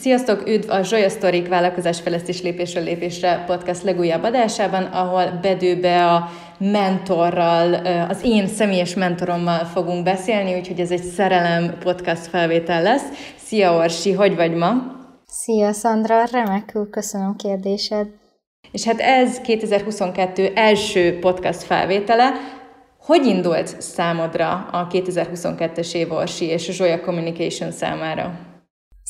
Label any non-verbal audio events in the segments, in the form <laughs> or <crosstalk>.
Sziasztok, üdv a Zsolya Sztorik vállalkozásfejlesztés lépésről lépésre podcast legújabb adásában, ahol bedőbe a mentorral, az én személyes mentorommal fogunk beszélni, úgyhogy ez egy szerelem podcast felvétel lesz. Szia Orsi, hogy vagy ma? Szia Szandra, remekül köszönöm kérdésed. És hát ez 2022 első podcast felvétele. Hogy indult számodra a 2022-es év Orsi és a Zsolya Communication számára?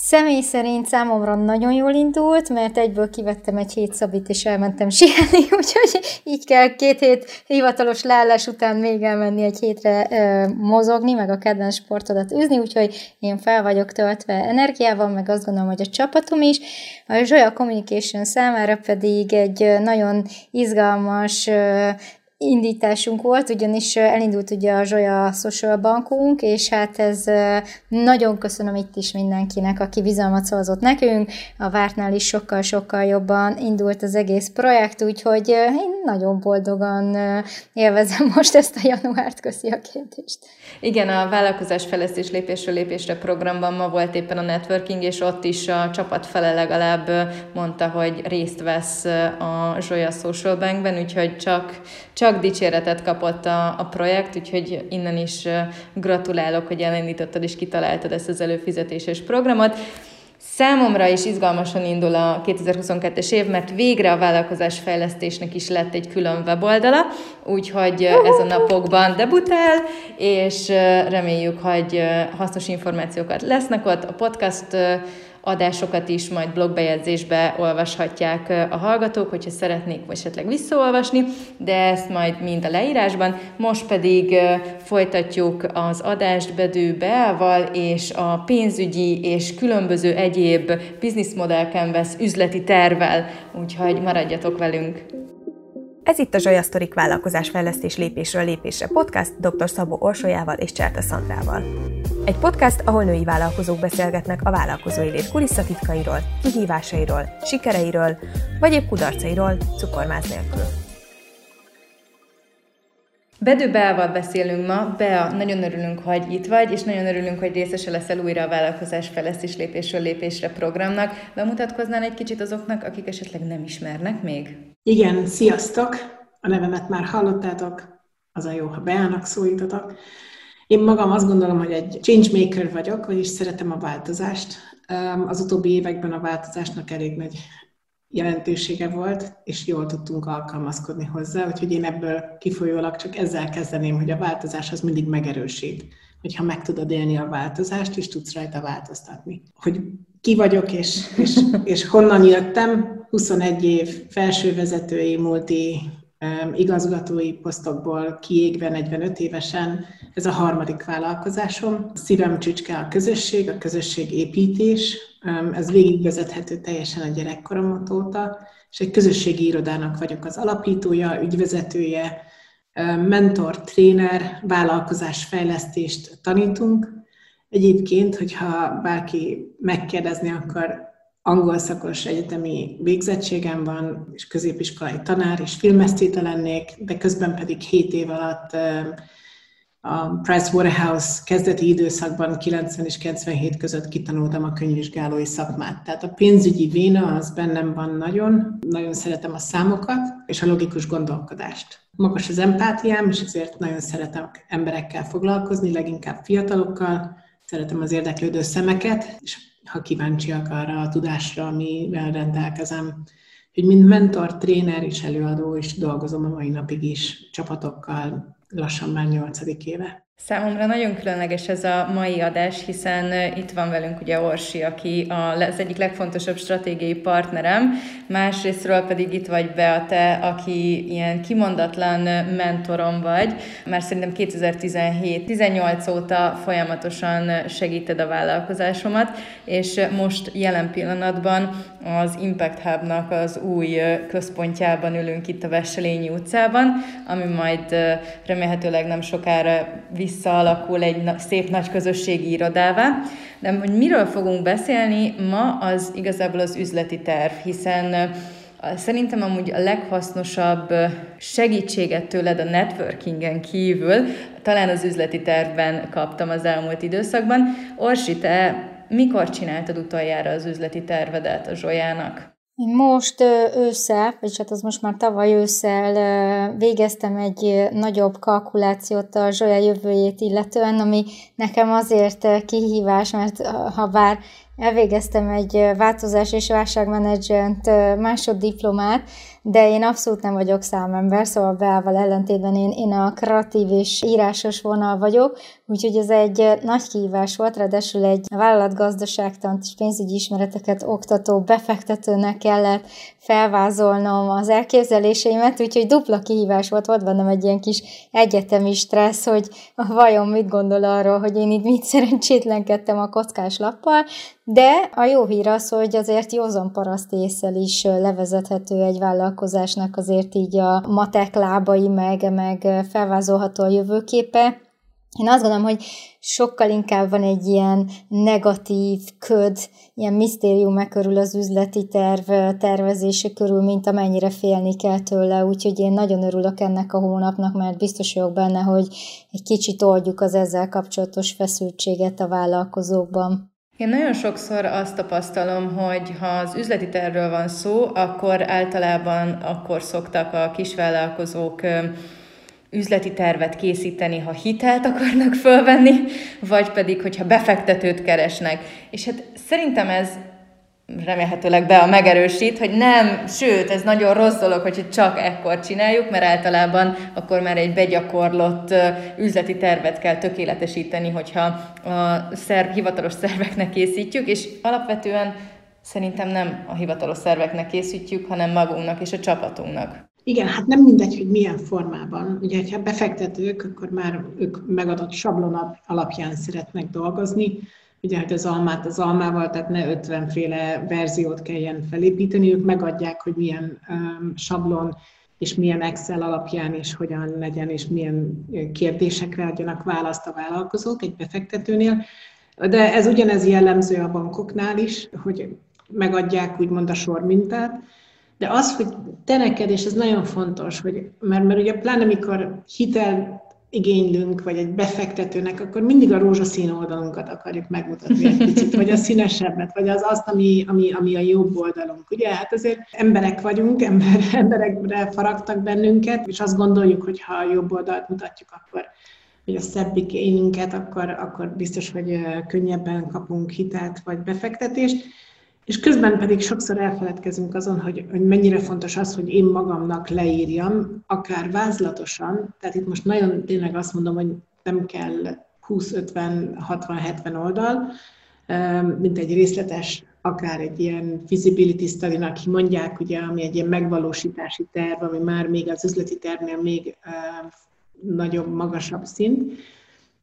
Személy szerint számomra nagyon jól indult, mert egyből kivettem egy hét szabit, és elmentem sielni, <laughs> úgyhogy így kell két hét hivatalos leállás után még elmenni egy hétre ö, mozogni, meg a kedvenc sportodat űzni, úgyhogy én fel vagyok töltve energiával, meg azt gondolom, hogy a csapatom is. A Zsolya Communication számára pedig egy nagyon izgalmas ö, indításunk volt, ugyanis elindult ugye a Zsolya Social Bankunk, és hát ez nagyon köszönöm itt is mindenkinek, aki bizalmat szavazott nekünk. A vártnál is sokkal-sokkal jobban indult az egész projekt, úgyhogy én nagyon boldogan élvezem <laughs> most ezt a januárt, köszi a kérdést. Igen, a vállalkozás fejlesztés lépésről lépésre programban ma volt éppen a networking, és ott is a csapat fele legalább mondta, hogy részt vesz a Zsolya Social Bankben, úgyhogy csak, csak csak dicséretet kapott a, a projekt, úgyhogy innen is gratulálok, hogy elindítottad és kitaláltad ezt az előfizetéses programot. Számomra is izgalmasan indul a 2022-es év, mert végre a vállalkozás fejlesztésnek is lett egy külön weboldala, úgyhogy ez a napokban debutál, és reméljük, hogy hasznos információkat lesznek ott. A podcast adásokat is majd blogbejegyzésbe olvashatják a hallgatók, hogyha szeretnék esetleg visszaolvasni, de ezt majd mind a leírásban. Most pedig folytatjuk az adást Bedő Beával és a pénzügyi és különböző egyéb Business Model üzleti tervel, úgyhogy maradjatok velünk! Ez itt a Zsolya Sztorik vállalkozásfejlesztés lépésről lépésre podcast dr. Szabó Orsolyával és Cserta Szandrával. Egy podcast, ahol női vállalkozók beszélgetnek a vállalkozói lét kulisszatitkairól, kihívásairól, sikereiről, vagy épp kudarcairól, cukormáz nélkül. Bedő Beával beszélünk ma. Bea, nagyon örülünk, hogy itt vagy, és nagyon örülünk, hogy részese leszel újra a vállalkozás fejlesztés lépésről lépésre programnak. Bemutatkoznál egy kicsit azoknak, akik esetleg nem ismernek még? Igen, sziasztok! A nevemet már hallottátok, az a jó, ha Beának szólítotok. Én magam azt gondolom, hogy egy changemaker vagyok, vagyis szeretem a változást. Az utóbbi években a változásnak elég nagy jelentősége volt, és jól tudtunk alkalmazkodni hozzá, úgyhogy én ebből kifolyólag csak ezzel kezdeném, hogy a változás az mindig megerősít, hogyha meg tudod élni a változást, és tudsz rajta változtatni. Hogy ki vagyok, és, és, és honnan jöttem, 21 év felsővezetői, multi igazgatói posztokból kiégve 45 évesen. Ez a harmadik vállalkozásom. Szívem csücske a közösség, a közösség építés. Ez végigvezethető teljesen a gyerekkorom óta, és egy közösségi irodának vagyok az alapítója, ügyvezetője, mentor, tréner, vállalkozásfejlesztést tanítunk. Egyébként, hogyha bárki megkérdezni, akkor angol szakos egyetemi végzettségem van, és középiskolai tanár, és filmesztéte lennék, de közben pedig 7 év alatt a Price Waterhouse kezdeti időszakban 90 és 97 között kitanultam a könyvvizsgálói szakmát. Tehát a pénzügyi véna az bennem van nagyon, nagyon szeretem a számokat és a logikus gondolkodást. Magas az empátiám, és ezért nagyon szeretem emberekkel foglalkozni, leginkább fiatalokkal, szeretem az érdeklődő szemeket, és ha kíváncsiak arra a tudásra, amivel rendelkezem. Hogy mint mentor, tréner és előadó is dolgozom a mai napig is csapatokkal, lassan már nyolcadik éve. Számomra nagyon különleges ez a mai adás, hiszen itt van velünk ugye Orsi, aki az egyik legfontosabb stratégiai partnerem, másrésztről pedig itt vagy be te, aki ilyen kimondatlan mentorom vagy, mert szerintem 2017-18 óta folyamatosan segíted a vállalkozásomat, és most jelen pillanatban az Impact Hub-nak az új központjában ülünk itt a Vesselényi utcában, ami majd remélhetőleg nem sokára visszaalakul egy szép nagy közösségi irodává. De hogy miről fogunk beszélni ma, az igazából az üzleti terv, hiszen Szerintem amúgy a leghasznosabb segítséget tőled a networkingen kívül talán az üzleti tervben kaptam az elmúlt időszakban. Orsi, te mikor csináltad utoljára az üzleti tervedet a Zsolyának? Én most ősszel, vagy hát az most már tavaly ősszel végeztem egy nagyobb kalkulációt a Zsolya jövőjét illetően, ami nekem azért kihívás, mert ha bár elvégeztem egy változás és válságmenedzsment másoddiplomát, de én abszolút nem vagyok számember, szóval Beával ellentétben én, én a kreatív és írásos vonal vagyok, úgyhogy ez egy nagy kihívás volt, ráadásul egy vállalatgazdaságtant és pénzügyi ismereteket oktató befektetőnek kellett felvázolnom az elképzeléseimet, úgyhogy dupla kihívás volt, volt bennem egy ilyen kis egyetemi stressz, hogy vajon mit gondol arról, hogy én itt mit szerencsétlenkedtem a kockás lappal, de a jó hír az, hogy azért józan paraszt is levezethető egy vállalkozásnak azért így a matek lábai, meg, meg felvázolható a jövőképe. Én azt gondolom, hogy sokkal inkább van egy ilyen negatív köd, ilyen misztérium körül az üzleti terv tervezése körül, mint amennyire félni kell tőle, úgyhogy én nagyon örülök ennek a hónapnak, mert biztos vagyok benne, hogy egy kicsit oldjuk az ezzel kapcsolatos feszültséget a vállalkozókban. Én nagyon sokszor azt tapasztalom, hogy ha az üzleti tervről van szó, akkor általában akkor szoktak a kisvállalkozók üzleti tervet készíteni, ha hitelt akarnak fölvenni, vagy pedig, hogyha befektetőt keresnek. És hát szerintem ez remélhetőleg be a megerősít, hogy nem, sőt, ez nagyon rossz dolog, hogy csak ekkor csináljuk, mert általában akkor már egy begyakorlott üzleti tervet kell tökéletesíteni, hogyha a szerv, hivatalos szerveknek készítjük, és alapvetően szerintem nem a hivatalos szerveknek készítjük, hanem magunknak és a csapatunknak. Igen, hát nem mindegy, hogy milyen formában. Ugye, ha befektetők, akkor már ők megadott sablon alapján szeretnek dolgozni, ugye, hogy az almát az almával, tehát ne 50 féle verziót kelljen felépíteni, ők megadják, hogy milyen um, sablon és milyen Excel alapján és hogyan legyen, és milyen kérdésekre adjanak választ a vállalkozók egy befektetőnél. De ez ugyanez jellemző a bankoknál is, hogy megadják úgymond a sormintát, de az, hogy te neked, és ez nagyon fontos, hogy, mert, mert ugye pláne mikor hitel igénylünk, vagy egy befektetőnek, akkor mindig a rózsaszín oldalunkat akarjuk megmutatni egy picit, vagy a színesebbet, vagy az azt, ami, ami, ami a jobb oldalunk. Ugye, hát azért emberek vagyunk, ember, <laughs> emberekre faragtak bennünket, és azt gondoljuk, hogy ha a jobb oldalt mutatjuk, akkor hogy a szebbik énünket, akkor, akkor biztos, hogy könnyebben kapunk hitelt vagy befektetést. És közben pedig sokszor elfeledkezünk azon, hogy, hogy mennyire fontos az, hogy én magamnak leírjam, akár vázlatosan, tehát itt most nagyon tényleg azt mondom, hogy nem kell 20-50-60-70 oldal, mint egy részletes, akár egy ilyen feasibility study aki mondják, ugye, ami egy ilyen megvalósítási terv, ami már még az üzleti tervnél még nagyobb, magasabb szint,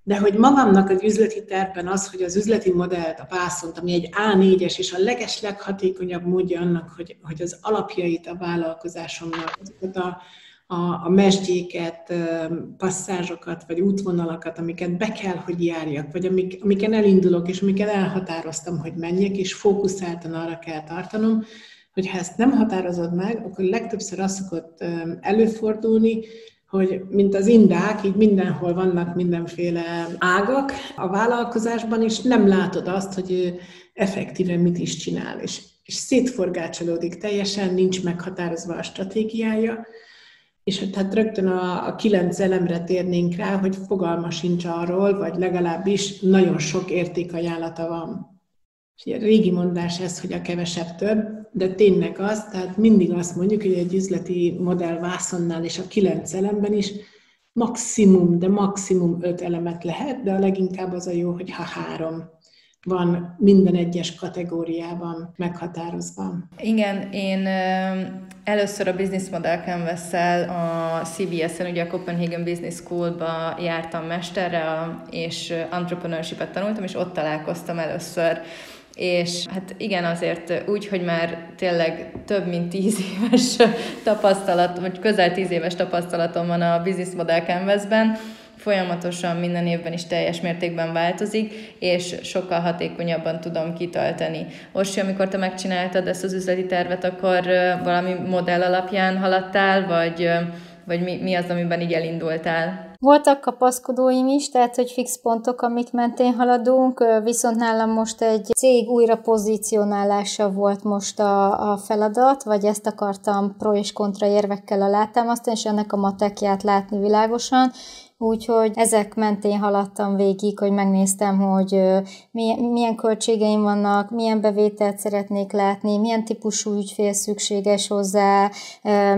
de hogy magamnak az üzleti tervben az, hogy az üzleti modellt, a vászont, ami egy A4-es és a leges leghatékonyabb módja annak, hogy, hogy az alapjait a vállalkozásomnak, azokat a, a, a mesdjéket, passzázsokat, vagy útvonalakat, amiket be kell, hogy járjak, vagy amik, amiken elindulok, és amiket elhatároztam, hogy menjek, és fókuszáltan arra kell tartanom, hogy ha ezt nem határozod meg, akkor legtöbbször az szokott előfordulni, hogy mint az indák, így mindenhol vannak mindenféle ágak a vállalkozásban, és nem látod azt, hogy effektíven mit is csinál, és, és szétforgácsolódik teljesen, nincs meghatározva a stratégiája, és hát rögtön a, a kilenc elemre térnénk rá, hogy fogalma sincs arról, vagy legalábbis nagyon sok értékajánlata van. És a régi mondás ez, hogy a kevesebb több, de tényleg az, tehát mindig azt mondjuk, hogy egy üzleti modell vászonnál és a kilenc elemben is maximum, de maximum öt elemet lehet, de a leginkább az a jó, hogy ha három van minden egyes kategóriában meghatározva. Igen, én először a Business Model canvas a CBS-en, ugye a Copenhagen Business School-ba jártam mesterre, és entrepreneurship-et tanultam, és ott találkoztam először és hát igen, azért úgy, hogy már tényleg több mint tíz éves <laughs> tapasztalat, vagy közel tíz éves tapasztalatom van a Business Model Canvas-ben, folyamatosan minden évben is teljes mértékben változik, és sokkal hatékonyabban tudom kitölteni. Orsi, amikor te megcsináltad ezt az üzleti tervet, akkor valami modell alapján haladtál, vagy, vagy mi, mi az, amiben így elindultál? Voltak kapaszkodóim is, tehát hogy fix pontok, amik mentén haladunk, viszont nálam most egy cég újra pozícionálása volt most a, a feladat, vagy ezt akartam pro és kontra érvekkel alátámasztani, és ennek a matekját látni világosan, Úgyhogy ezek mentén haladtam végig, hogy megnéztem, hogy milyen költségeim vannak, milyen bevételt szeretnék látni, milyen típusú ügyfél szükséges hozzá,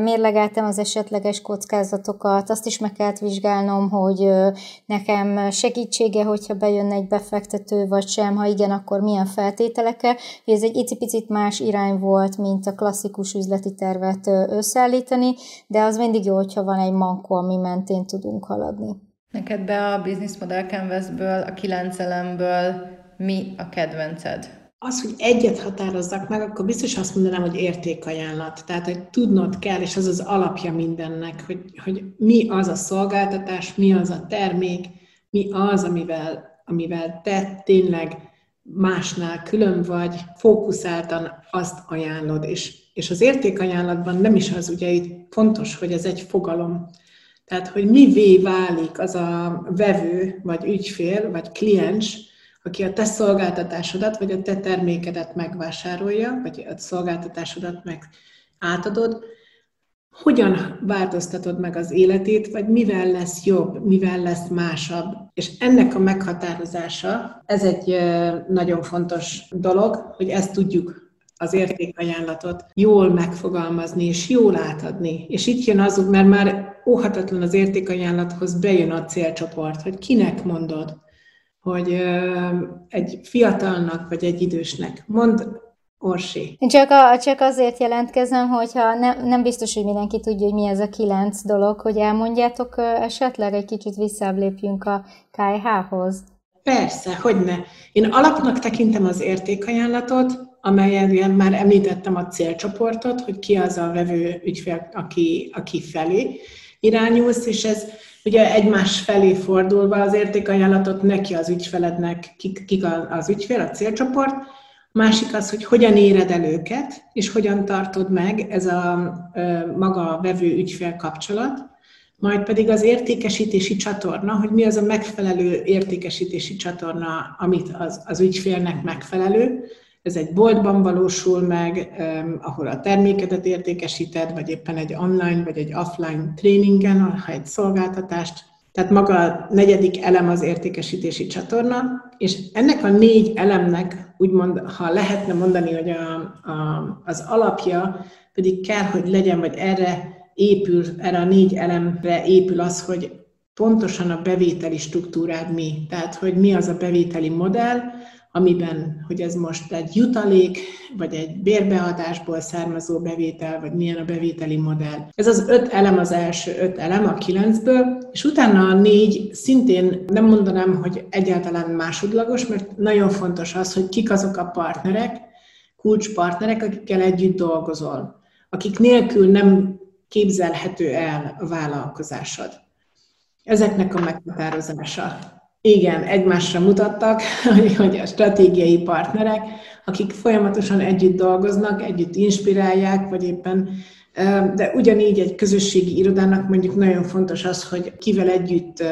mérlegeltem az esetleges kockázatokat, azt is meg kellett vizsgálnom, hogy nekem segítsége, hogyha bejön egy befektető, vagy sem, ha igen, akkor milyen feltételekkel. Ez egy icipicit más irány volt, mint a klasszikus üzleti tervet összeállítani, de az mindig jó, hogyha van egy mankó, ami mentén tudunk haladni. Neked be a Business Model Canvas-ből, a kilenc elemből mi a kedvenced? Az, hogy egyet határozzak meg, akkor biztos azt mondanám, hogy értékajánlat. Tehát, hogy tudnod kell, és az az alapja mindennek, hogy, hogy mi az a szolgáltatás, mi az a termék, mi az, amivel, amivel te tényleg másnál külön vagy, fókuszáltan azt ajánlod. És, és az értékajánlatban nem is az, ugye itt fontos, hogy ez egy fogalom. Tehát, hogy mivé válik az a vevő, vagy ügyfél, vagy kliens, aki a te szolgáltatásodat, vagy a te termékedet megvásárolja, vagy a szolgáltatásodat meg átadod, hogyan változtatod meg az életét, vagy mivel lesz jobb, mivel lesz másabb. És ennek a meghatározása, ez egy nagyon fontos dolog, hogy ezt tudjuk az értékajánlatot jól megfogalmazni és jól átadni. És itt jön az, mert már óhatatlan az értékajánlathoz bejön a célcsoport, hogy kinek mondod, hogy egy fiatalnak vagy egy idősnek. Mond Orsi. Csak, a, csak azért jelentkezem, hogyha ne, nem biztos, hogy mindenki tudja, hogy mi ez a kilenc dolog, hogy elmondjátok esetleg egy kicsit visszább lépjünk a KH-hoz. Persze, hogy ne. Én alapnak tekintem az értékajánlatot, amelyen már említettem a célcsoportot, hogy ki az a vevő ügyfél, aki, aki felé irányulsz, és ez ugye egymás felé fordulva az értékajánlatot neki az ügyfelednek, kik, kik az ügyfél, a célcsoport, másik az, hogy hogyan éred el őket, és hogyan tartod meg ez a maga a vevő ügyfél kapcsolat, majd pedig az értékesítési csatorna, hogy mi az a megfelelő értékesítési csatorna, amit az, az ügyfélnek megfelelő, ez egy boltban valósul meg, ahol a termékedet értékesíted, vagy éppen egy online, vagy egy offline tréningen, ha egy szolgáltatást. Tehát maga a negyedik elem az értékesítési csatorna, és ennek a négy elemnek, úgymond, ha lehetne mondani, hogy a, a, az alapja pedig kell, hogy legyen, vagy erre épül, erre a négy elemre épül az, hogy pontosan a bevételi struktúrád mi. Tehát, hogy mi az a bevételi modell, amiben, hogy ez most egy jutalék, vagy egy bérbeadásból származó bevétel, vagy milyen a bevételi modell. Ez az öt elem az első öt elem a kilencből, és utána a négy szintén nem mondanám, hogy egyáltalán másodlagos, mert nagyon fontos az, hogy kik azok a partnerek, kulcspartnerek, akikkel együtt dolgozol, akik nélkül nem képzelhető el a vállalkozásod. Ezeknek a meghatározása igen, egymásra mutattak, <laughs> hogy a stratégiai partnerek, akik folyamatosan együtt dolgoznak, együtt inspirálják, vagy éppen de ugyanígy egy közösségi irodának mondjuk nagyon fontos az, hogy kivel együtt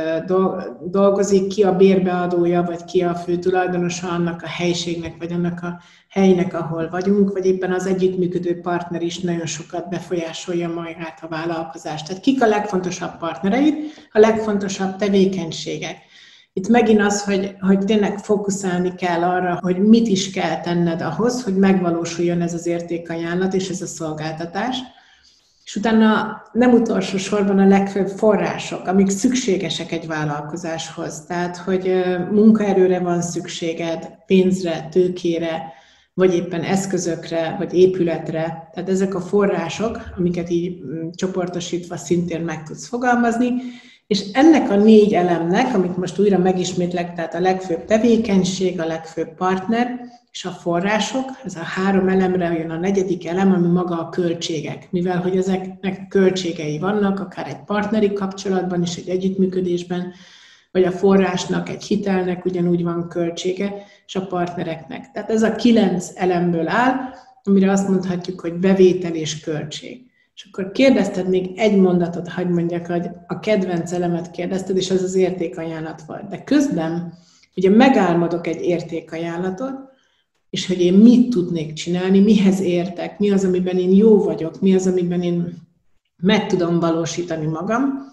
dolgozik, ki a bérbeadója, vagy ki a fő tulajdonosa annak a helységnek, vagy annak a helynek, ahol vagyunk, vagy éppen az együttműködő partner is nagyon sokat befolyásolja magát a vállalkozást. Tehát kik a legfontosabb partnereid, a legfontosabb tevékenységek. Itt megint az, hogy, hogy tényleg fókuszálni kell arra, hogy mit is kell tenned ahhoz, hogy megvalósuljon ez az értékajánlat és ez a szolgáltatás. És utána nem utolsó sorban a legfőbb források, amik szükségesek egy vállalkozáshoz. Tehát, hogy munkaerőre van szükséged, pénzre, tőkére, vagy éppen eszközökre, vagy épületre. Tehát ezek a források, amiket így mm, csoportosítva szintén meg tudsz fogalmazni, és ennek a négy elemnek, amit most újra megismétlek, tehát a legfőbb tevékenység, a legfőbb partner és a források, ez a három elemre jön a negyedik elem, ami maga a költségek. Mivel, hogy ezeknek költségei vannak, akár egy partneri kapcsolatban is, egy együttműködésben, vagy a forrásnak, egy hitelnek ugyanúgy van költsége, és a partnereknek. Tehát ez a kilenc elemből áll, amire azt mondhatjuk, hogy bevétel és költség. És akkor kérdezted még egy mondatot, hagyd mondjak, hogy a kedvenc elemet kérdezted, és ez az értékajánlat volt. De közben ugye megálmodok egy értékajánlatot, és hogy én mit tudnék csinálni, mihez értek, mi az, amiben én jó vagyok, mi az, amiben én meg tudom valósítani magam,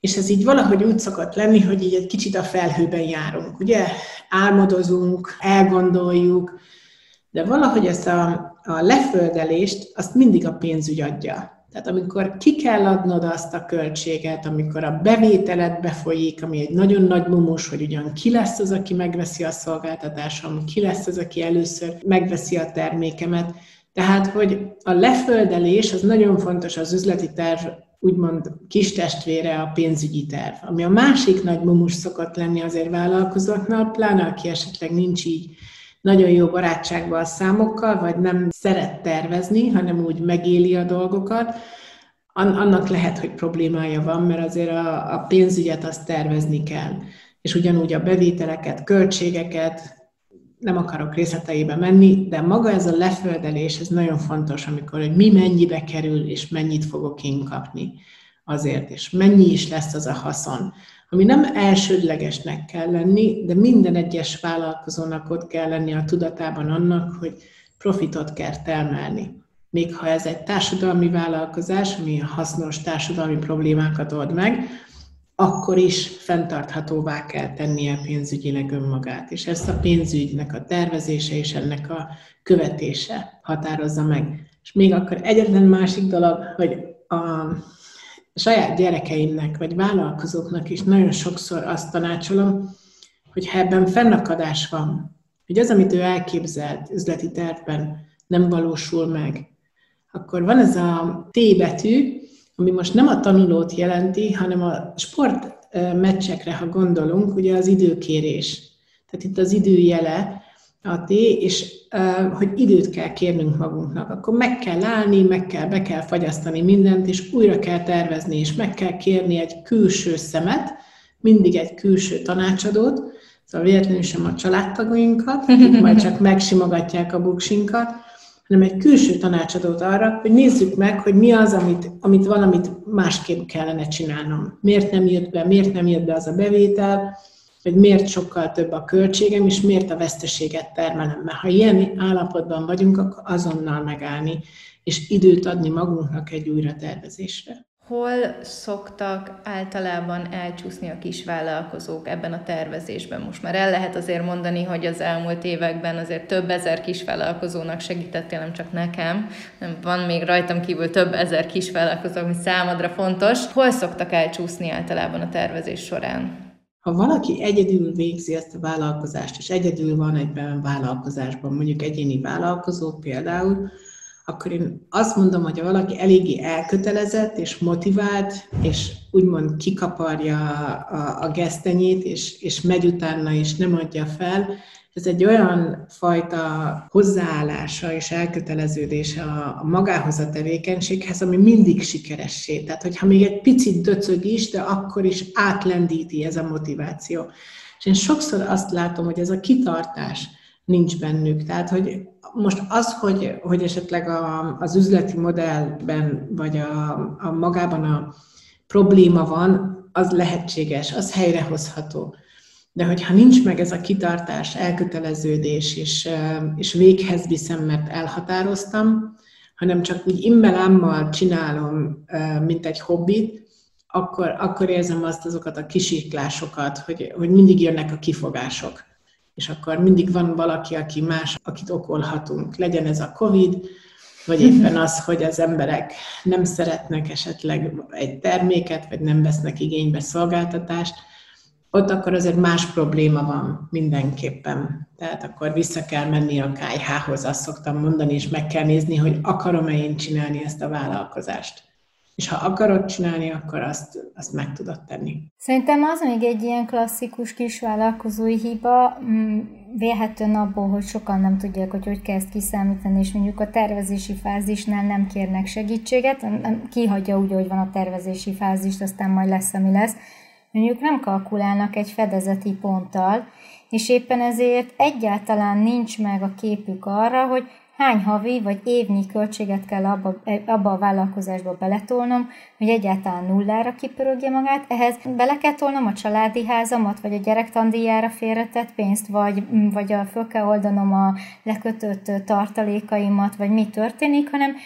és ez így valahogy úgy szokott lenni, hogy így egy kicsit a felhőben járunk, ugye? Álmodozunk, elgondoljuk, de valahogy ezt a, a leföldelést, azt mindig a pénzügy adja. Tehát amikor ki kell adnod azt a költséget, amikor a bevételed befolyik, ami egy nagyon nagy mumus, hogy ugyan ki lesz az, aki megveszi a szolgáltatásom, ki lesz az, aki először megveszi a termékemet. Tehát, hogy a leföldelés az nagyon fontos az üzleti terv úgymond kis testvére a pénzügyi terv, ami a másik nagy mumus szokott lenni azért vállalkozóknál, pláne aki esetleg nincs így nagyon jó barátságban a számokkal, vagy nem szeret tervezni, hanem úgy megéli a dolgokat, annak lehet, hogy problémája van, mert azért a, a pénzügyet azt tervezni kell. És ugyanúgy a bevételeket, költségeket, nem akarok részleteibe menni, de maga ez a leföldelés, ez nagyon fontos, amikor, hogy mi mennyibe kerül, és mennyit fogok én kapni azért, és mennyi is lesz az a haszon ami nem elsődlegesnek kell lenni, de minden egyes vállalkozónak ott kell lenni a tudatában annak, hogy profitot kell termelni. Még ha ez egy társadalmi vállalkozás, ami hasznos társadalmi problémákat old meg, akkor is fenntarthatóvá kell tennie pénzügyileg önmagát. És ezt a pénzügynek a tervezése és ennek a követése határozza meg. És még akkor egyetlen másik dolog, hogy a saját gyerekeimnek, vagy vállalkozóknak is nagyon sokszor azt tanácsolom, hogy ha ebben fennakadás van, hogy az, amit ő elképzelt üzleti tervben nem valósul meg, akkor van ez a T betű, ami most nem a tanulót jelenti, hanem a sportmeccsekre, ha gondolunk, ugye az időkérés. Tehát itt az időjele, a T, és hogy időt kell kérnünk magunknak. Akkor meg kell állni, meg kell, be kell fagyasztani mindent, és újra kell tervezni, és meg kell kérni egy külső szemet, mindig egy külső tanácsadót, szóval véletlenül sem a családtagoinkat, akik <laughs> majd csak megsimogatják a buksinkat, hanem egy külső tanácsadót arra, hogy nézzük meg, hogy mi az, amit, amit valamit másképp kellene csinálnom. Miért nem jött be, miért nem jött be az a bevétel, hogy miért sokkal több a költségem, és miért a veszteséget termelem. Mert ha ilyen állapotban vagyunk, akkor azonnal megállni, és időt adni magunknak egy újratervezésre. Hol szoktak általában elcsúszni a kisvállalkozók ebben a tervezésben? Most már el lehet azért mondani, hogy az elmúlt években azért több ezer kisvállalkozónak segítettél, nem csak nekem, nem van még rajtam kívül több ezer kisvállalkozó, ami számodra fontos. Hol szoktak elcsúszni általában a tervezés során? Ha valaki egyedül végzi ezt a vállalkozást, és egyedül van egyben vállalkozásban, mondjuk egyéni vállalkozó például, akkor én azt mondom, hogy ha valaki eléggé elkötelezett és motivált, és úgymond kikaparja a, a gesztenyét, és, és megy utána, és nem adja fel, ez egy olyan fajta hozzáállása és elköteleződése a, magához a tevékenységhez, ami mindig sikeressé. Tehát, hogyha még egy picit döcög is, de akkor is átlendíti ez a motiváció. És én sokszor azt látom, hogy ez a kitartás nincs bennük. Tehát, hogy most az, hogy, hogy esetleg a, az üzleti modellben, vagy a, a magában a probléma van, az lehetséges, az helyrehozható. De hogyha nincs meg ez a kitartás, elköteleződés, és, és véghez viszem, mert elhatároztam, hanem csak úgy immelámmal csinálom, mint egy hobbit, akkor, akkor érzem azt azokat a kisiklásokat, hogy, hogy mindig jönnek a kifogások. És akkor mindig van valaki, aki más, akit okolhatunk. Legyen ez a COVID, vagy éppen <laughs> az, hogy az emberek nem szeretnek esetleg egy terméket, vagy nem vesznek igénybe szolgáltatást, ott akkor azért más probléma van mindenképpen. Tehát akkor vissza kell menni a KH-hoz, azt szoktam mondani, és meg kell nézni, hogy akarom-e én csinálni ezt a vállalkozást. És ha akarod csinálni, akkor azt, azt meg tudod tenni. Szerintem az még egy ilyen klasszikus kis vállalkozói hiba, mm, vélhetően abból, hogy sokan nem tudják, hogy hogy kell ezt kiszámítani, és mondjuk a tervezési fázisnál nem kérnek segítséget, kihagyja úgy, hogy van a tervezési fázist, aztán majd lesz, ami lesz mondjuk nem kalkulálnak egy fedezeti ponttal, és éppen ezért egyáltalán nincs meg a képük arra, hogy hány havi vagy évnyi költséget kell abba, abba a vállalkozásba beletolnom, hogy egyáltalán nullára kipörögje magát. Ehhez bele kell tolnom a családi házamat, vagy a gyerektandíjára félretett pénzt, vagy, vagy a, föl kell oldanom a lekötött tartalékaimat, vagy mi történik, hanem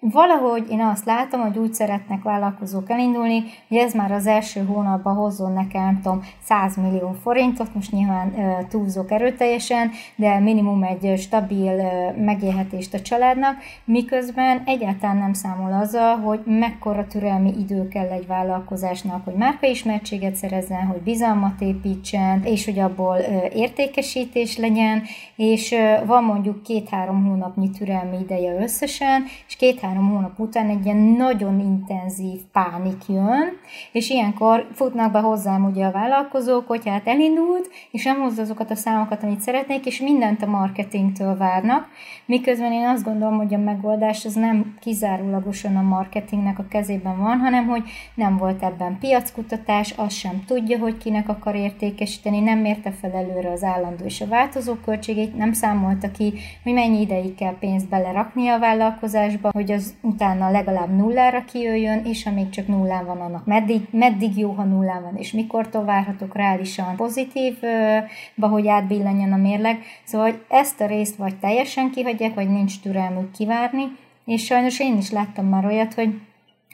Valahogy én azt látom, hogy úgy szeretnek vállalkozók elindulni, hogy ez már az első hónapban hozzon nekem, nem tudom, 100 millió forintot, most nyilván túlzok erőteljesen, de minimum egy stabil megélhetést a családnak, miközben egyáltalán nem számol azzal, hogy mekkora türelmi idő kell egy vállalkozásnak, hogy márkaismertséget szerezzen, hogy bizalmat építsen, és hogy abból értékesítés legyen, és van mondjuk két-három hónapnyi türelmi ideje összesen, és két három hónap után egy ilyen nagyon intenzív pánik jön, és ilyenkor futnak be hozzám ugye a vállalkozók, hogy hát elindult, és nem hozza azokat a számokat, amit szeretnék, és mindent a marketingtől várnak, miközben én azt gondolom, hogy a megoldás az nem kizárólagosan a marketingnek a kezében van, hanem hogy nem volt ebben piackutatás, az sem tudja, hogy kinek akar értékesíteni, nem mérte fel előre az állandó és a változó költségét, nem számolta ki, hogy mennyi ideig kell pénzt belerakni a vállalkozásba, hogy az utána legalább nullára kijöjjön, és amíg csak nullán van, annak meddig, meddig jó, ha nullán van, és mikor várhatok reálisan pozitívba, hogy átbillenjen a mérleg. Szóval ezt a részt vagy teljesen kihagyják, vagy nincs türelmük kivárni, és sajnos én is láttam már olyat, hogy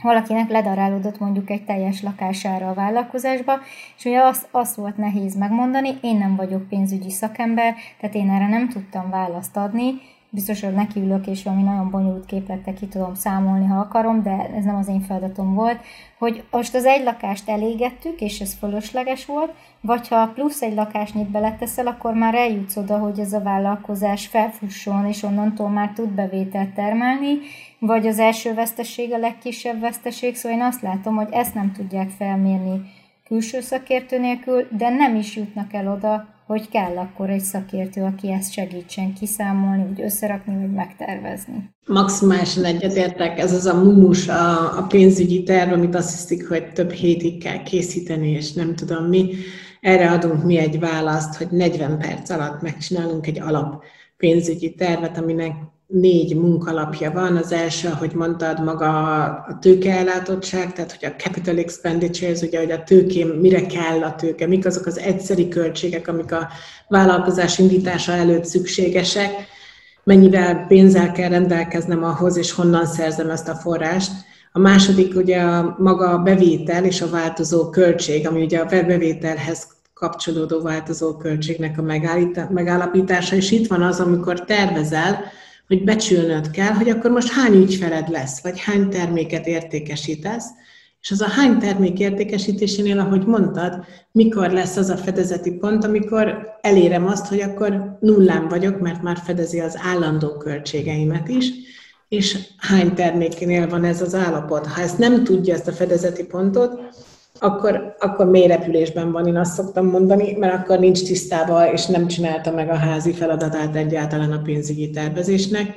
valakinek ledarálódott mondjuk egy teljes lakására a vállalkozásba, és ugye azt, azt volt nehéz megmondani, én nem vagyok pénzügyi szakember, tehát én erre nem tudtam választ adni, biztos, hogy nekiülök, és valami nagyon bonyolult képlettel ki tudom számolni, ha akarom, de ez nem az én feladatom volt, hogy most az egy lakást elégettük, és ez fölösleges volt, vagy ha plusz egy lakásnyit beleteszel, akkor már eljutsz oda, hogy ez a vállalkozás felfusson, és onnantól már tud bevételt termelni, vagy az első veszteség a legkisebb veszteség, szóval én azt látom, hogy ezt nem tudják felmérni külső szakértő nélkül, de nem is jutnak el oda, hogy kell akkor egy szakértő, aki ezt segítsen kiszámolni, vagy összerakni, vagy megtervezni. Maximálisan egyetértek, ez az a mumus, a, a pénzügyi terv, amit azt hiszik, hogy több hétig kell készíteni, és nem tudom mi. Erre adunk mi egy választ, hogy 40 perc alatt megcsinálunk egy alap pénzügyi tervet, aminek négy munkalapja van. Az első, ahogy mondtad, maga a tőkeellátottság, tehát hogy a capital expenditures, ugye, hogy a tőkém mire kell a tőke, mik azok az egyszeri költségek, amik a vállalkozás indítása előtt szükségesek, mennyivel pénzzel kell rendelkeznem ahhoz, és honnan szerzem ezt a forrást. A második ugye a maga a bevétel és a változó költség, ami ugye a bevételhez kapcsolódó változó költségnek a megállapítása, és itt van az, amikor tervezel, hogy becsülnöd kell, hogy akkor most hány ügyfeled lesz, vagy hány terméket értékesítesz, és az a hány termék értékesítésénél, ahogy mondtad, mikor lesz az a fedezeti pont, amikor elérem azt, hogy akkor nullán vagyok, mert már fedezi az állandó költségeimet is, és hány termékénél van ez az állapot. Ha ezt nem tudja, ezt a fedezeti pontot, akkor, akkor mély repülésben van, én azt szoktam mondani, mert akkor nincs tisztában, és nem csinálta meg a házi feladatát egyáltalán a pénzügyi tervezésnek.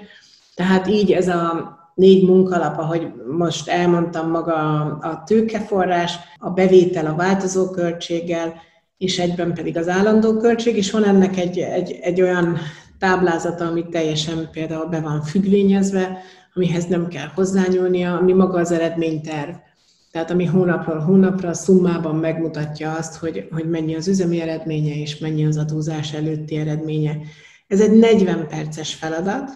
Tehát így ez a négy munkalap, ahogy most elmondtam maga a tőkeforrás, a bevétel a változó költséggel, és egyben pedig az állandó költség, és van ennek egy, egy, egy olyan táblázata, ami teljesen például be van függvényezve, amihez nem kell hozzányúlnia, ami maga az eredményterv. Tehát ami hónapról hónapra szummában megmutatja azt, hogy, hogy mennyi az üzemi eredménye és mennyi az adózás előtti eredménye. Ez egy 40 perces feladat,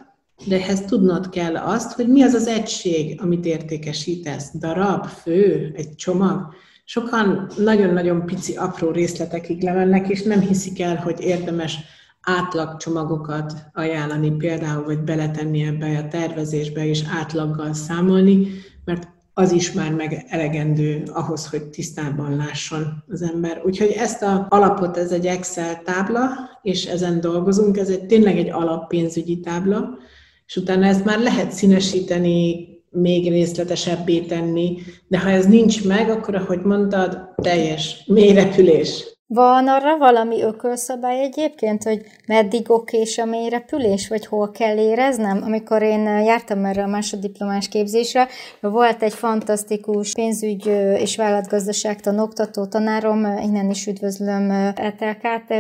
de ehhez tudnod kell azt, hogy mi az az egység, amit értékesítesz. Darab, fő, egy csomag. Sokan nagyon-nagyon pici, apró részletekig lemennek, és nem hiszik el, hogy érdemes átlagcsomagokat ajánlani például, vagy beletenni ebbe a tervezésbe, és átlaggal számolni, mert az is már meg elegendő ahhoz, hogy tisztában lásson az ember. Úgyhogy ezt a alapot, ez egy Excel tábla, és ezen dolgozunk, ez egy tényleg egy alappénzügyi tábla, és utána ezt már lehet színesíteni, még részletesebbé tenni, de ha ez nincs meg, akkor, ahogy mondtad, teljes mélyrepülés. Van arra valami ökölszabály egyébként, hogy meddig okés a mély repülés, vagy hol kell éreznem? Amikor én jártam erre a másoddiplomás képzésre, volt egy fantasztikus pénzügy és vállalatgazdaságtan oktató tanárom, innen is üdvözlöm Etelkát,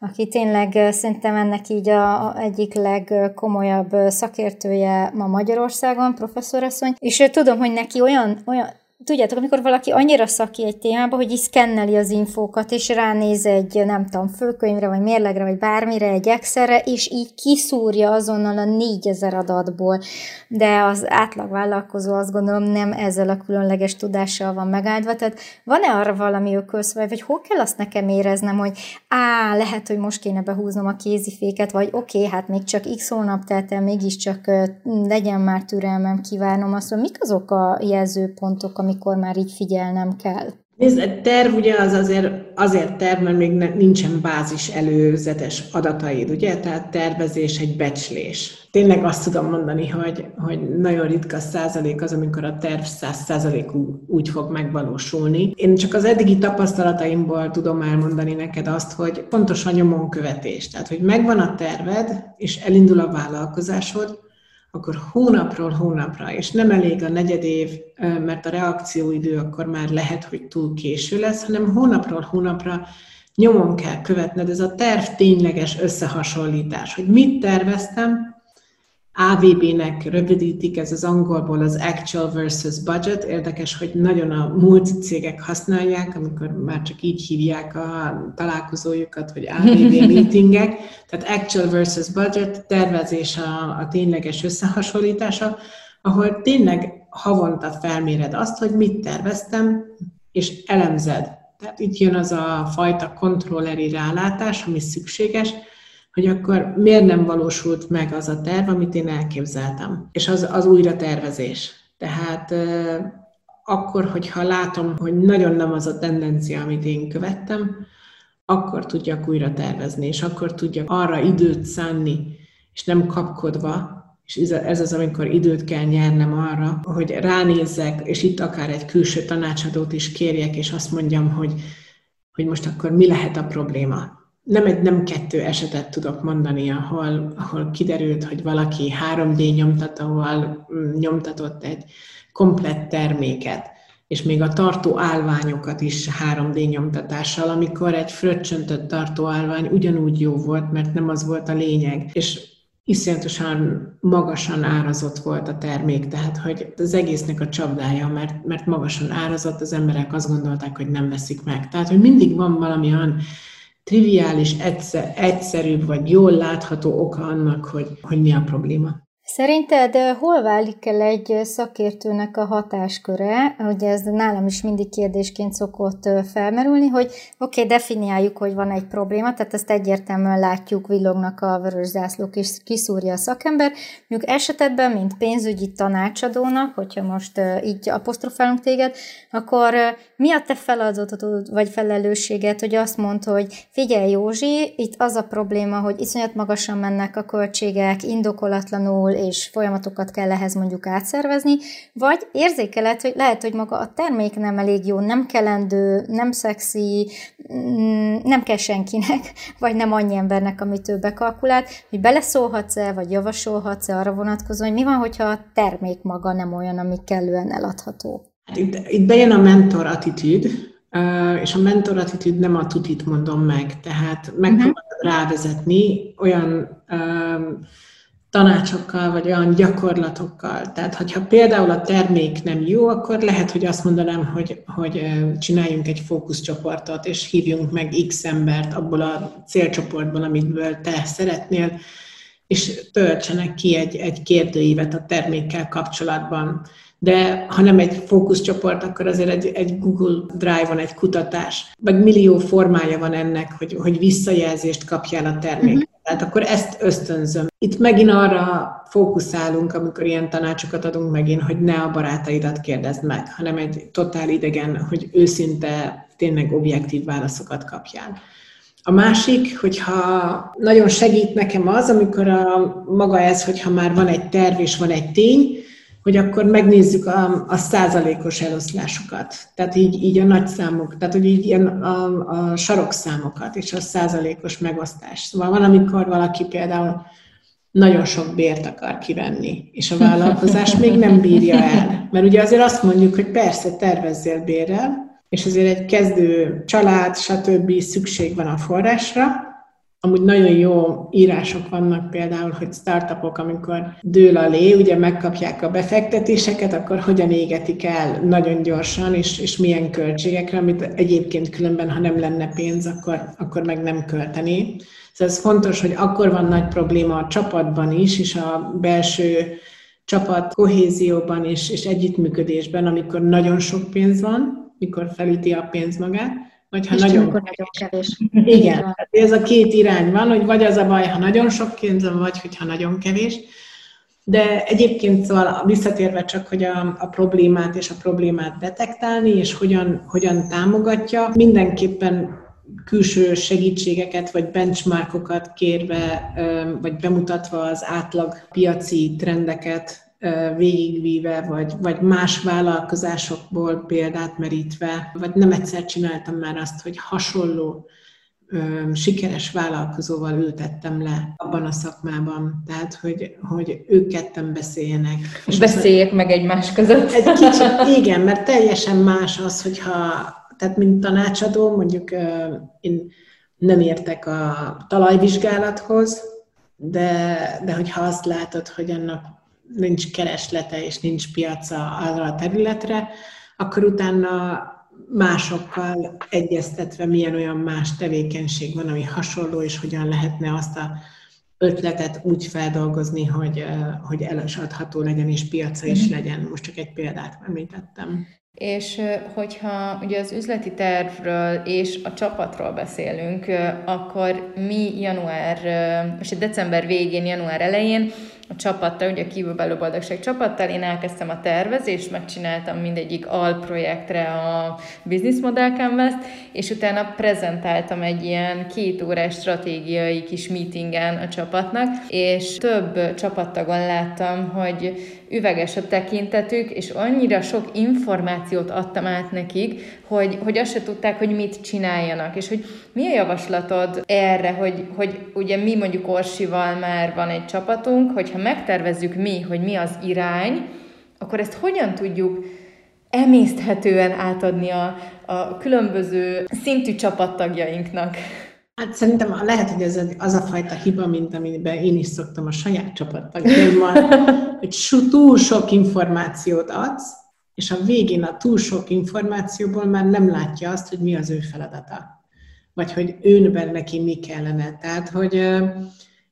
aki tényleg szerintem ennek így a, a egyik legkomolyabb szakértője ma Magyarországon, professzorasszony, és tudom, hogy neki olyan, olyan tudjátok, amikor valaki annyira szaki egy témába, hogy is szkenneli az infókat, és ránéz egy, nem tudom, főkönyvre, vagy mérlegre, vagy bármire, egy Excelre, és így kiszúrja azonnal a 4000 adatból. De az átlag vállalkozó azt gondolom nem ezzel a különleges tudással van megáldva. Tehát van-e arra valami ökölszabály, vagy hol kell azt nekem éreznem, hogy á, lehet, hogy most kéne behúznom a kéziféket, vagy oké, okay, hát még csak x hónap telt el, mégiscsak legyen már türelmem, kívánom azt, hogy mik azok a jelzőpontok, amikor már így figyelnem kell? Nézd, terv ugye az azért, azért terv, mert még ne, nincsen bázis előzetes adataid, ugye? Tehát tervezés egy becslés. Tényleg azt tudom mondani, hogy, hogy nagyon ritka százalék az, amikor a terv száz százalék úgy fog megvalósulni. Én csak az eddigi tapasztalataimból tudom elmondani neked azt, hogy fontos a nyomon követés. Tehát, hogy megvan a terved, és elindul a vállalkozásod, akkor hónapról hónapra, és nem elég a negyed év, mert a reakcióidő akkor már lehet, hogy túl késő lesz, hanem hónapról hónapra nyomon kell követned, ez a terv tényleges összehasonlítás, hogy mit terveztem, AVB-nek rövidítik, ez az angolból az Actual versus Budget. Érdekes, hogy nagyon a múlt cégek használják, amikor már csak így hívják a találkozójukat, hogy AVB <laughs> meetingek. Tehát Actual versus Budget, tervezés a, a tényleges összehasonlítása, ahol tényleg havonta felméred azt, hogy mit terveztem, és elemzed. Tehát itt jön az a fajta kontrolleri rálátás, ami szükséges, hogy akkor miért nem valósult meg az a terv, amit én elképzeltem. És az, az újra tervezés. Tehát akkor, hogyha látom, hogy nagyon nem az a tendencia, amit én követtem, akkor tudjak újra tervezni, és akkor tudjak arra időt szánni, és nem kapkodva, és ez az, amikor időt kell nyernem arra, hogy ránézzek, és itt akár egy külső tanácsadót is kérjek, és azt mondjam, hogy, hogy most akkor mi lehet a probléma nem egy, nem kettő esetet tudok mondani, ahol, ahol kiderült, hogy valaki 3D nyomtatóval mm, nyomtatott egy komplett terméket, és még a tartó állványokat is 3D nyomtatással, amikor egy fröccsöntött tartó állvány ugyanúgy jó volt, mert nem az volt a lényeg. És iszonyatosan magasan árazott volt a termék, tehát hogy az egésznek a csapdája, mert, mert magasan árazott, az emberek azt gondolták, hogy nem veszik meg. Tehát, hogy mindig van valami olyan triviális, egyszer, egyszerűbb vagy jól látható oka annak, hogy, hogy mi a probléma. Szerinted hol válik el egy szakértőnek a hatásköre? Ugye ez nálam is mindig kérdésként szokott felmerülni, hogy oké, okay, definiáljuk, hogy van egy probléma, tehát ezt egyértelműen látjuk, villognak a vörös zászlók, és kiszúrja a szakember. Mondjuk esetedben, mint pénzügyi tanácsadónak, hogyha most így apostrofálunk téged, akkor mi a te feladatod vagy felelősséget, hogy azt mondd, hogy figyelj Józsi, itt az a probléma, hogy iszonyat magasan mennek a költségek, indokolatlanul, és folyamatokat kell ehhez mondjuk átszervezni, vagy érzékeled, hogy lehet, hogy maga a termék nem elég jó, nem kelendő, nem szexi, mm, nem kell senkinek, <laughs> vagy nem annyi embernek, amit ő bekalkulált, hogy beleszólhatsz-e, vagy javasolhatsz-e arra vonatkozóan, hogy mi van, hogyha a termék maga nem olyan, ami kellően eladható. Hát itt, itt bejön a mentor attitűd, és a mentor attitűd nem a tutit mondom meg, tehát megpróbálom uh-huh. rávezetni olyan tanácsokkal, vagy olyan gyakorlatokkal. Tehát, hogyha például a termék nem jó, akkor lehet, hogy azt mondanám, hogy, hogy csináljunk egy fókuszcsoportot, és hívjunk meg X embert abból a célcsoportból, amitből te szeretnél, és töltsenek ki egy, egy kérdőívet a termékkel kapcsolatban. De ha nem egy fókuszcsoport, akkor azért egy, egy Google Drive-on egy kutatás, vagy millió formája van ennek, hogy, hogy visszajelzést kapjál a termék. Uh-huh. Tehát akkor ezt ösztönzöm. Itt megint arra fókuszálunk, amikor ilyen tanácsokat adunk megint, hogy ne a barátaidat kérdezd meg, hanem egy totál idegen, hogy őszinte, tényleg objektív válaszokat kapjál. A másik, hogyha nagyon segít nekem az, amikor a maga ez, hogyha már van egy terv és van egy tény, hogy akkor megnézzük a, a százalékos eloszlásokat, tehát így, így a nagy számok, tehát hogy így ilyen a, a sarokszámokat és a százalékos megosztás. Szóval van, amikor valaki például nagyon sok bért akar kivenni, és a vállalkozás még nem bírja el. Mert ugye azért azt mondjuk, hogy persze tervezzél bérrel, és azért egy kezdő család, stb. szükség van a forrásra, Amúgy nagyon jó írások vannak például, hogy startupok, amikor dől a lé, ugye megkapják a befektetéseket, akkor hogyan égetik el nagyon gyorsan, és, és milyen költségekre, amit egyébként különben, ha nem lenne pénz, akkor, akkor meg nem költeni. Szóval ez fontos, hogy akkor van nagy probléma a csapatban is, és a belső csapat kohézióban és, és együttműködésben, amikor nagyon sok pénz van, mikor felüti a pénz magát, vagy ha és nagyon, nagyon kevés. <laughs> Igen, hát ez a két irány van, hogy vagy az a baj, ha nagyon sok pénzem, vagy hogyha nagyon kevés. De egyébként szóval visszatérve csak, hogy a, a problémát és a problémát detektálni, és hogyan, hogyan támogatja, mindenképpen külső segítségeket vagy benchmarkokat kérve, vagy bemutatva az átlag piaci trendeket végigvíve, vagy, vagy más vállalkozásokból példát merítve, vagy nem egyszer csináltam már azt, hogy hasonló sikeres vállalkozóval ültettem le abban a szakmában. Tehát, hogy, hogy ők ketten beszéljenek. És Beszéljék meg egymás között. Egy kicsit, igen, mert teljesen más az, hogyha, tehát mint tanácsadó, mondjuk én nem értek a talajvizsgálathoz, de, de hogyha azt látod, hogy annak nincs kereslete és nincs piaca arra a területre, akkor utána másokkal egyeztetve milyen olyan más tevékenység van, ami hasonló, és hogyan lehetne azt a ötletet úgy feldolgozni, hogy, hogy elasadható legyen, és piaca is mhm. legyen. Most csak egy példát említettem. És hogyha ugye az üzleti tervről és a csapatról beszélünk, akkor mi január, most december végén, január elején a csapattal, ugye a kívülbelül boldogság csapattal, én elkezdtem a tervezést, megcsináltam mindegyik alprojektre a Business Model canvas és utána prezentáltam egy ilyen két órás stratégiai kis meetingen a csapatnak, és több csapattagon láttam, hogy üveges a tekintetük, és annyira sok információt adtam át nekik, hogy, hogy azt se tudták, hogy mit csináljanak, és hogy mi a javaslatod erre, hogy, hogy ugye mi mondjuk Orsival már van egy csapatunk, hogyha megtervezzük mi, hogy mi az irány, akkor ezt hogyan tudjuk emészthetően átadni a, a különböző szintű csapattagjainknak? Hát szerintem lehet, hogy ez az a fajta hiba, mint amiben én is szoktam a saját csapattagjaimmal, hogy <laughs> túl sok információt adsz, és a végén a túl sok információból már nem látja azt, hogy mi az ő feladata. Vagy hogy őnben neki mi kellene. Tehát, hogy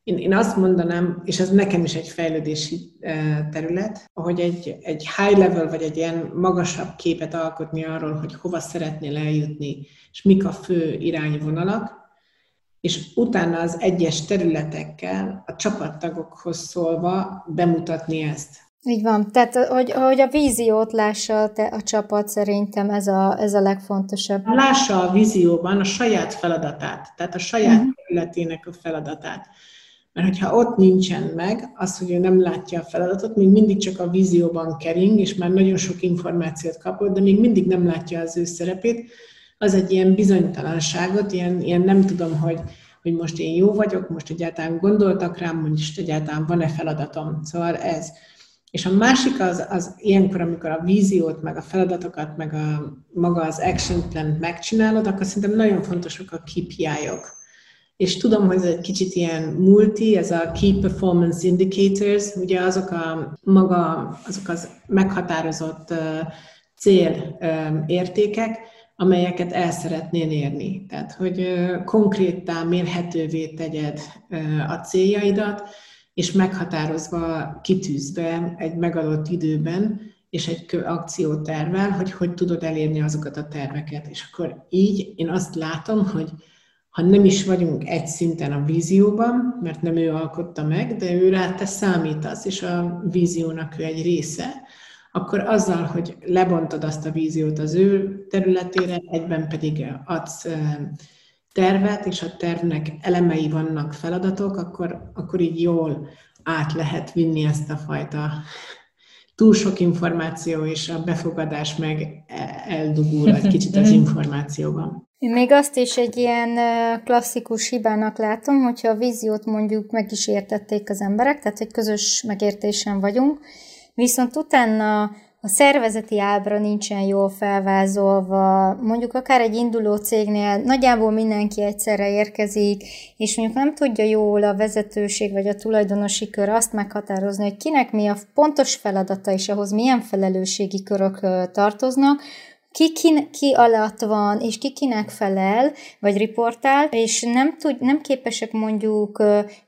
én, én azt mondanám, és ez nekem is egy fejlődési terület, hogy egy, egy high level, vagy egy ilyen magasabb képet alkotni arról, hogy hova szeretnél eljutni, és mik a fő irányvonalak, és utána az egyes területekkel a csapattagokhoz szólva bemutatni ezt. Így van. Tehát, hogy, hogy a víziót lássa te, a csapat, szerintem ez a, ez a legfontosabb. Lássa a vízióban a saját feladatát, tehát a saját uh-huh. területének a feladatát. Mert hogyha ott nincsen meg, az, hogy ő nem látja a feladatot, még mindig csak a vízióban kering, és már nagyon sok információt kapott, de még mindig nem látja az ő szerepét, az egy ilyen bizonytalanságot, ilyen, ilyen nem tudom, hogy, hogy most én jó vagyok, most egyáltalán gondoltak rám, most egyáltalán van-e feladatom. Szóval ez. És a másik az, az ilyenkor, amikor a víziót, meg a feladatokat, meg a, maga az action plan megcsinálod, akkor szerintem nagyon fontosak a KPI-ok. És tudom, hogy ez egy kicsit ilyen multi, ez a Key Performance Indicators, ugye azok a maga, azok az meghatározott uh, cél uh, értékek, amelyeket el szeretnél érni. Tehát, hogy konkrétan mérhetővé tegyed a céljaidat, és meghatározva, kitűzve egy megadott időben, és egy akciótervel, hogy hogy tudod elérni azokat a terveket. És akkor így én azt látom, hogy ha nem is vagyunk egy szinten a vízióban, mert nem ő alkotta meg, de ő rá te számítasz, és a víziónak ő egy része, akkor azzal, hogy lebontod azt a víziót az ő területére, egyben pedig adsz tervet, és a tervnek elemei vannak feladatok, akkor, akkor így jól át lehet vinni ezt a fajta túl sok információ, és a befogadás meg e, eldugul egy kicsit az információban. Én még azt is egy ilyen klasszikus hibának látom, hogyha a víziót mondjuk meg is értették az emberek, tehát egy közös megértésen vagyunk, viszont utána a szervezeti ábra nincsen jól felvázolva, mondjuk akár egy induló cégnél nagyjából mindenki egyszerre érkezik, és mondjuk nem tudja jól a vezetőség vagy a tulajdonosi kör azt meghatározni, hogy kinek mi a pontos feladata, és ahhoz milyen felelősségi körök tartoznak, ki, ki, ki alatt van, és ki kinek felel, vagy riportál, és nem, tud, nem képesek mondjuk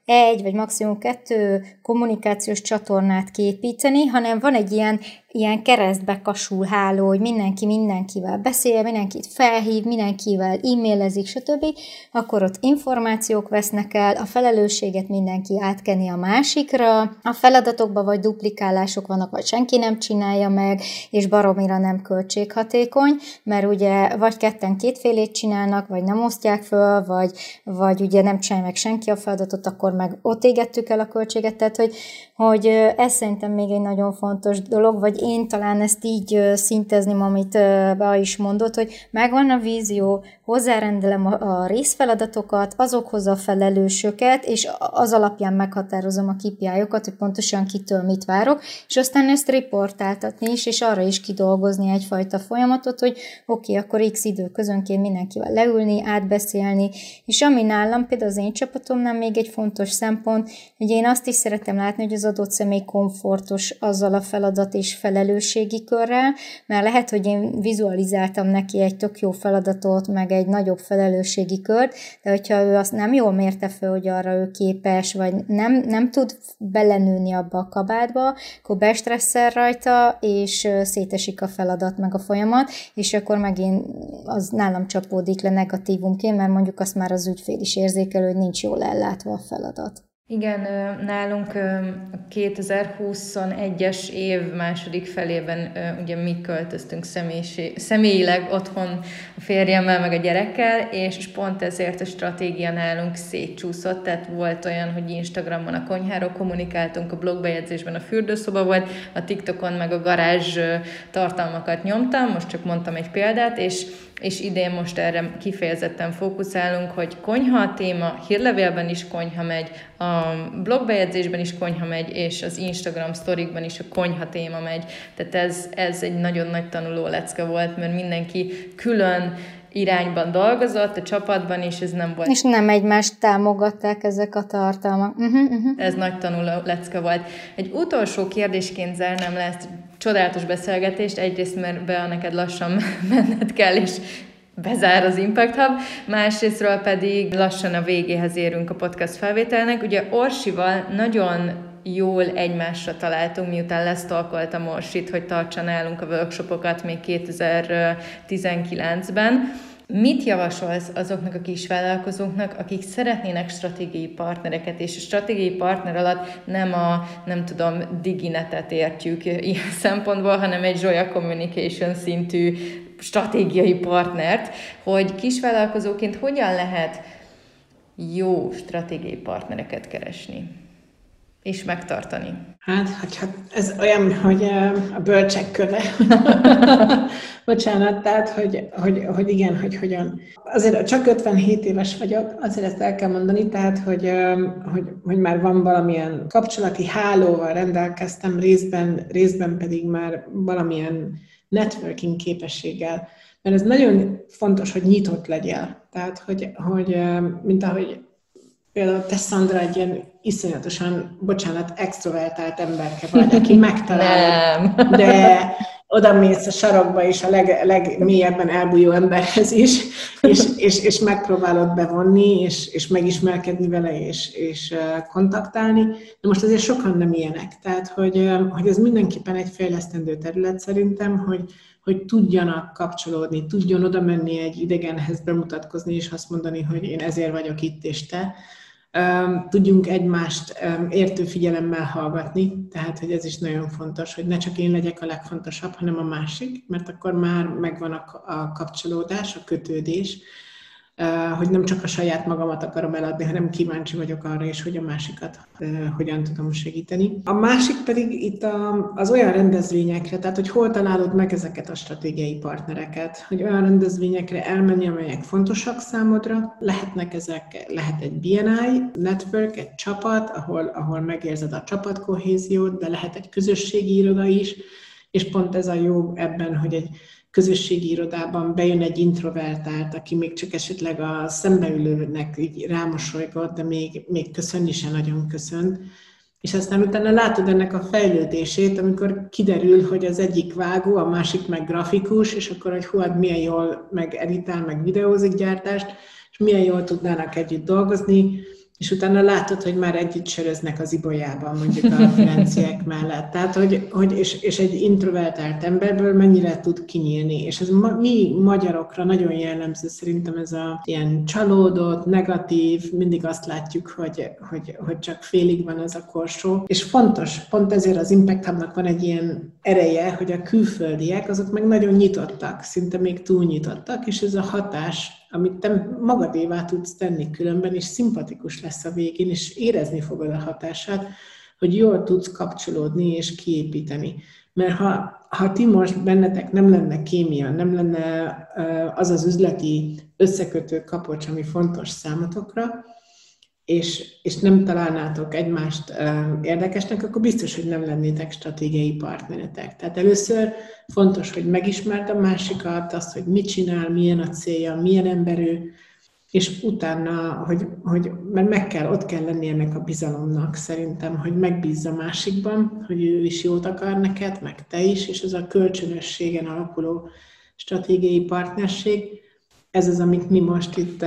egy, vagy maximum kettő kommunikációs csatornát képíteni, hanem van egy ilyen, ilyen keresztbe kasul háló, hogy mindenki mindenkivel beszél, mindenkit felhív, mindenkivel e-mailezik, stb., akkor ott információk vesznek el, a felelősséget mindenki átkeni a másikra, a feladatokban vagy duplikálások vannak, vagy senki nem csinálja meg, és baromira nem költséghatékony, mert ugye vagy ketten kétfélét csinálnak, vagy nem osztják föl, vagy, vagy ugye nem csinálja meg senki a feladatot, akkor meg ott égettük el a költséget, tehát hogy, hogy ez szerintem még egy nagyon fontos dolog, vagy én talán ezt így szintezném, amit Be is mondott, hogy megvan a vízió, hozzárendelem a, részfeladatokat, azokhoz a felelősöket, és az alapján meghatározom a KPI-okat, hogy pontosan kitől mit várok, és aztán ezt riportáltatni is, és arra is kidolgozni egyfajta folyamatot, hogy oké, okay, akkor x idő közönként mindenkivel leülni, átbeszélni, és ami nálam, például az én csapatomnál még egy fontos szempont, hogy én azt is szeretem látni, hogy az adott személy komfortos azzal a feladat és felelősségi körrel, mert lehet, hogy én vizualizáltam neki egy tök jó feladatot, meg egy nagyobb felelősségi kört, de hogyha ő azt nem jól mérte fel, hogy arra ő képes, vagy nem, nem tud belenőni abba a kabátba, akkor bestresszel rajta, és szétesik a feladat, meg a folyamat, és akkor megint az nálam csapódik le negatívumként, mert mondjuk azt már az ügyfél is érzékel, hogy nincs jól ellátva a feladat. Igen, nálunk a 2021-es év második felében ugye mi költöztünk személyileg otthon a férjemmel, meg a gyerekkel, és pont ezért a stratégia nálunk szétcsúszott, tehát volt olyan, hogy Instagramon a konyháról kommunikáltunk, a blogbejegyzésben a fürdőszoba volt, a TikTokon meg a garázs tartalmakat nyomtam, most csak mondtam egy példát, és és idén most erre kifejezetten fókuszálunk, hogy konyha a téma, hírlevélben is konyha megy, a blogbejegyzésben is konyha megy, és az Instagram sztorikban is a konyha téma megy. Tehát ez, ez egy nagyon nagy tanuló lecke volt, mert mindenki külön irányban dolgozott, a csapatban is, ez nem volt. És nem egymást támogatták ezek a tartalmak. Uh-huh, uh-huh. Ez nagy tanuló lecke volt. Egy utolsó kérdésként zárnám le ezt csodálatos beszélgetést, egyrészt mert be neked lassan <laughs> menned kell, és bezár az Impact Hub, másrésztről pedig lassan a végéhez érünk a podcast felvételnek. Ugye Orsival nagyon jól egymásra találtunk, miután lesztalkoltam Orsit, hogy tartsa nálunk a workshopokat még 2019-ben. Mit javasolsz azoknak a kisvállalkozóknak, akik szeretnének stratégiai partnereket, és a stratégiai partner alatt nem a, nem tudom, diginetet értjük ilyen <laughs> szempontból, hanem egy Joya Communication szintű stratégiai partnert, hogy kisvállalkozóként hogyan lehet jó stratégiai partnereket keresni? És megtartani? Hát, hát ez olyan, hogy a bölcsek köve. <laughs> Bocsánat, tehát, hogy, hogy, hogy igen, hogy hogyan. Azért csak 57 éves vagyok, azért ezt el kell mondani, tehát, hogy, hogy, hogy már van valamilyen kapcsolati hálóval rendelkeztem, részben, részben pedig már valamilyen networking képességgel. Mert ez nagyon fontos, hogy nyitott legyél. Tehát, hogy, hogy mint ahogy például te, Szandra, egy ilyen iszonyatosan, bocsánat, extrovertált emberke vagy, aki megtalál, de oda mész a sarokba is a leg, legmélyebben elbújó emberhez is, és, és, és megpróbálod bevonni, és, és megismerkedni vele, és, és kontaktálni. De most azért sokan nem ilyenek. Tehát, hogy, hogy ez mindenképpen egy fejlesztendő terület szerintem, hogy, hogy tudjanak kapcsolódni, tudjon oda menni egy idegenhez bemutatkozni, és azt mondani, hogy én ezért vagyok itt, és te tudjunk egymást értő figyelemmel hallgatni, tehát hogy ez is nagyon fontos, hogy ne csak én legyek a legfontosabb, hanem a másik, mert akkor már megvan a kapcsolódás, a kötődés. Hogy nem csak a saját magamat akarom eladni, hanem kíváncsi vagyok arra is, hogy a másikat hogyan tudom segíteni. A másik pedig itt a, az olyan rendezvényekre, tehát hogy hol találod meg ezeket a stratégiai partnereket, hogy olyan rendezvényekre elmenni, amelyek fontosak számodra, lehetnek ezek, lehet egy BNI network, egy csapat, ahol, ahol megérzed a csapatkohéziót, de lehet egy közösségi iroda is, és pont ez a jó ebben, hogy egy közösségi irodában bejön egy introvertált, aki még csak esetleg a szembeülőnek így rámosolygott, de még, még köszönni sem nagyon köszönt. És aztán utána látod ennek a fejlődését, amikor kiderül, hogy az egyik vágó, a másik meg grafikus, és akkor, hogy hú, hát milyen jól meg editál, meg videózik gyártást, és milyen jól tudnának együtt dolgozni, és utána látod, hogy már együtt söröznek az ibolyában, mondjuk a franciák mellett. Tehát, hogy, hogy és, és egy introvertált emberből mennyire tud kinyílni. És ez ma, mi magyarokra nagyon jellemző, szerintem ez a ilyen csalódott, negatív, mindig azt látjuk, hogy, hogy, hogy csak félig van ez a korsó. És fontos, pont ezért az Impact Hubnak van egy ilyen ereje, hogy a külföldiek azok meg nagyon nyitottak, szinte még túl nyitottak, és ez a hatás amit te magadévá tudsz tenni különben, és szimpatikus lesz a végén, és érezni fogod a hatását, hogy jól tudsz kapcsolódni és kiépíteni. Mert ha, ha ti most bennetek nem lenne kémia, nem lenne az az üzleti összekötő kapocs, ami fontos számotokra, és, és nem találnátok egymást érdekesnek, akkor biztos, hogy nem lennétek stratégiai partneretek. Tehát először fontos, hogy megismerd a másikat, azt, hogy mit csinál, milyen a célja, milyen emberű, és utána, hogy, hogy mert meg kell, ott kell lenni ennek a bizalomnak szerintem, hogy megbízza másikban, hogy ő is jót akar neked, meg te is, és ez a kölcsönösségen alapuló stratégiai partnerség, ez az, amit mi most itt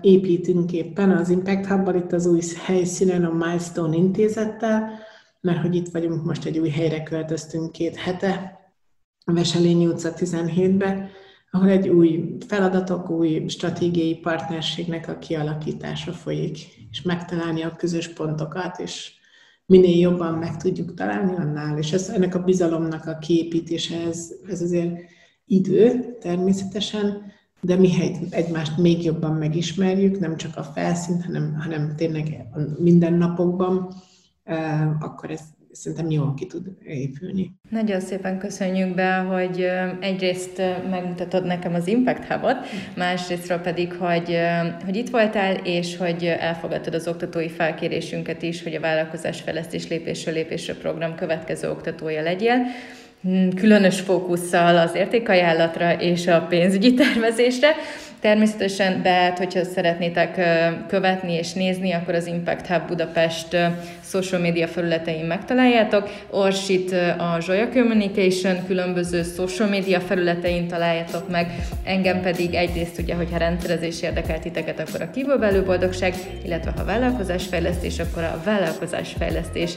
építünk éppen az Impact hub itt az új helyszínen, a Milestone intézettel, mert hogy itt vagyunk, most egy új helyre költöztünk két hete, a Veselényi utca 17-be, ahol egy új feladatok, új stratégiai partnerségnek a kialakítása folyik, és megtalálni a közös pontokat, és minél jobban meg tudjuk találni annál, és ez, ennek a bizalomnak a kiépítése, ez, ez azért idő természetesen, de mihelyt egymást még jobban megismerjük, nem csak a felszínt, hanem, hanem tényleg a mindennapokban, akkor ez szerintem jól ki tud épülni. Nagyon szépen köszönjük be, hogy egyrészt megmutatod nekem az Impact Hub-ot, másrésztről pedig, hogy, hogy itt voltál, és hogy elfogadtad az oktatói felkérésünket is, hogy a vállalkozás fejlesztés lépésről lépésre program következő oktatója legyél. Hmm, különös fókusszal az értékajánlatra és a pénzügyi tervezésre. Természetesen, de hogyha szeretnétek követni és nézni, akkor az Impact Hub Budapest social media felületein megtaláljátok. Orsit a Zsoya Communication különböző social media felületein találjátok meg, engem pedig egyrészt ugye, hogyha rendszerezés érdekel titeket, akkor a kívülbelül boldogság, illetve ha vállalkozásfejlesztés, akkor a vállalkozásfejlesztés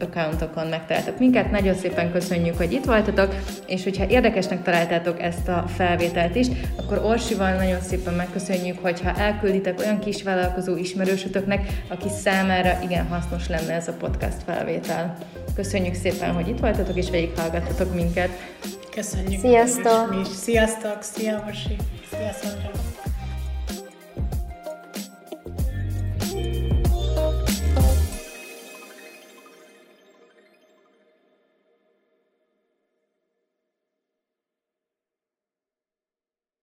accountokon megtaláltok minket. Nagyon szépen köszönjük, hogy itt voltatok, és hogyha érdekesnek találtátok ezt a felvételt is, akkor Orsival nagyon szépen megköszönjük, hogyha elkülditek olyan kis vállalkozó ismerősötöknek, aki számára igen hasznos lenne ez a podcast felvétel. Köszönjük szépen, hogy itt voltatok, és végighallgattatok minket. Köszönjük. Sziasztok! Mi is. Sziasztok! Szia, Masi! Sziasztok.